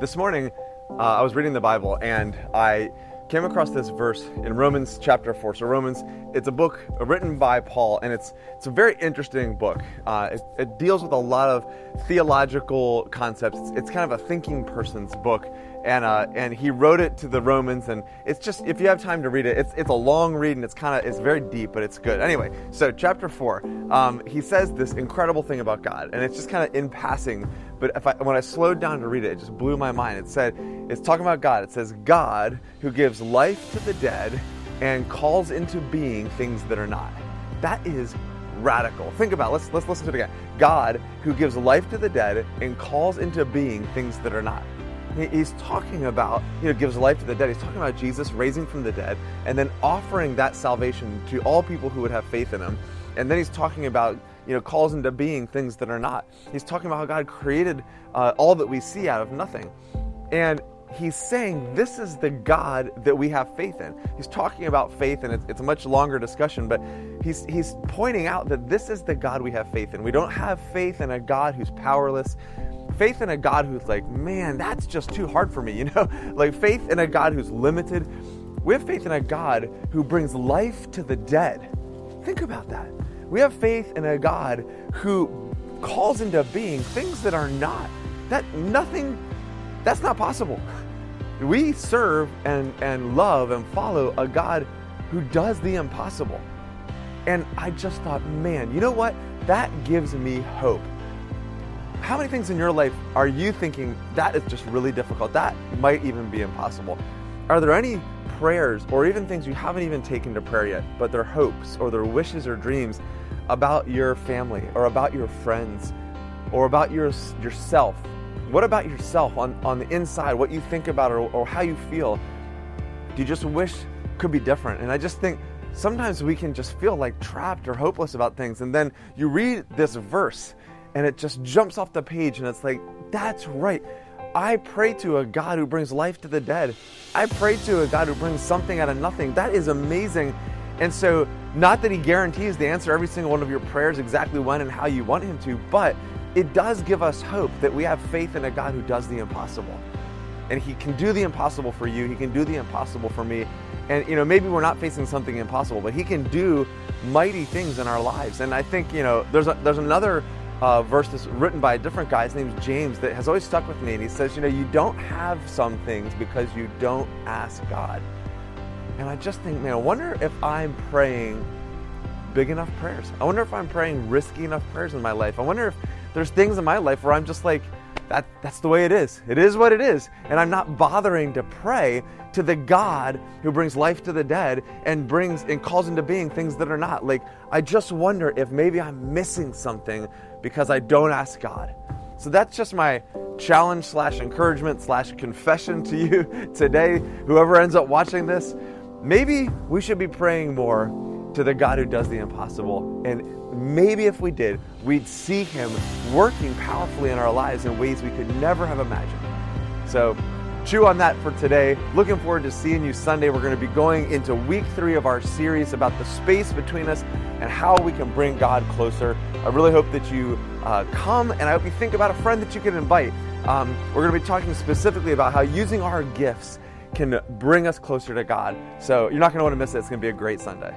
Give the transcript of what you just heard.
This morning, uh, I was reading the Bible and I came across this verse in Romans chapter 4. So, Romans, it's a book written by Paul, and it's, it's a very interesting book. Uh, it, it, deals with a lot of theological concepts. It's, it's kind of a thinking person's book and uh, and he wrote it to the Romans, and it's just if you have time to read it, it's it's a long read and it's kind of it's very deep, but it's good. Anyway, so chapter four, um, he says this incredible thing about God, and it's just kind of in passing. But if I, when I slowed down to read it, it just blew my mind. It said it's talking about God. It says God who gives life to the dead and calls into being things that are not. That is radical. Think about it. let's let's listen to it again. God who gives life to the dead and calls into being things that are not he's talking about, you know, gives life to the dead. He's talking about Jesus raising from the dead and then offering that salvation to all people who would have faith in him. And then he's talking about, you know, calls into being things that are not. He's talking about how God created uh, all that we see out of nothing. And he's saying this is the God that we have faith in. He's talking about faith, and it's, it's, a much longer discussion, but he's, he's pointing out that this is the God we have faith in. We don't have faith in a God who's powerless, faith in a God who's like, man, that's just too hard for me, you know? Like faith in a God who's limited. We have faith in a God who brings life to the dead. Think about that. We have faith in a God who calls into being things that are not. That nothing, that's not possible. We serve and, and love and follow a God who does the impossible. And I just thought, man, you know what? That gives me hope how many things in your life are you thinking that is just really difficult? That might even be impossible. Are there any prayers or even things you haven't even taken to prayer yet, but they're hopes or their wishes or dreams about your family or about your friends or about your, yourself? What about yourself on, on the inside, what you think about or, or how you feel? Do you just wish could be different? And I just think sometimes we can just feel like trapped or hopeless about things. And then you read this verse and it just jumps off the page and it's like, that's right. I pray to a God who brings life to the dead. I pray to a God who brings something out of nothing. That is amazing. And so, not that He guarantees the answer every single one of your prayers exactly when and how you want Him to, but it does give us hope that we have faith in a God who does the impossible. And He can do the impossible for you, He can do the impossible for me. And, you know, maybe we're not facing something impossible, but He can do mighty things in our lives. And I think, you know, there's, a, there's another uh, verse that's written by a different guy. His name's James that has always stuck with me. And he says, you know, you don't have some things because you don't ask God. And I just think, man, I wonder if I'm praying big enough prayers. I wonder if I'm praying risky enough prayers in my life. I wonder if there's things in my life where I'm just like, that, that's the way it is. It is what it is. And I'm not bothering to pray to the God who brings life to the dead and brings and calls into being things that are not. Like, I just wonder if maybe I'm missing something because I don't ask God. So that's just my challenge slash encouragement slash confession to you today. Whoever ends up watching this, maybe we should be praying more to the God who does the impossible. And maybe if we did, we'd see Him working powerfully in our lives in ways we could never have imagined. So, chew on that for today. Looking forward to seeing you Sunday. We're going to be going into week three of our series about the space between us and how we can bring God closer. I really hope that you uh, come and I hope you think about a friend that you can invite. Um, we're going to be talking specifically about how using our gifts can bring us closer to God. So you're not going to want to miss it. It's going to be a great Sunday.